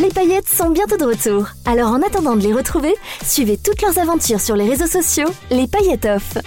Les paillettes sont bientôt de retour. Alors en attendant de les retrouver, suivez toutes leurs aventures sur les réseaux sociaux, les paillettes off.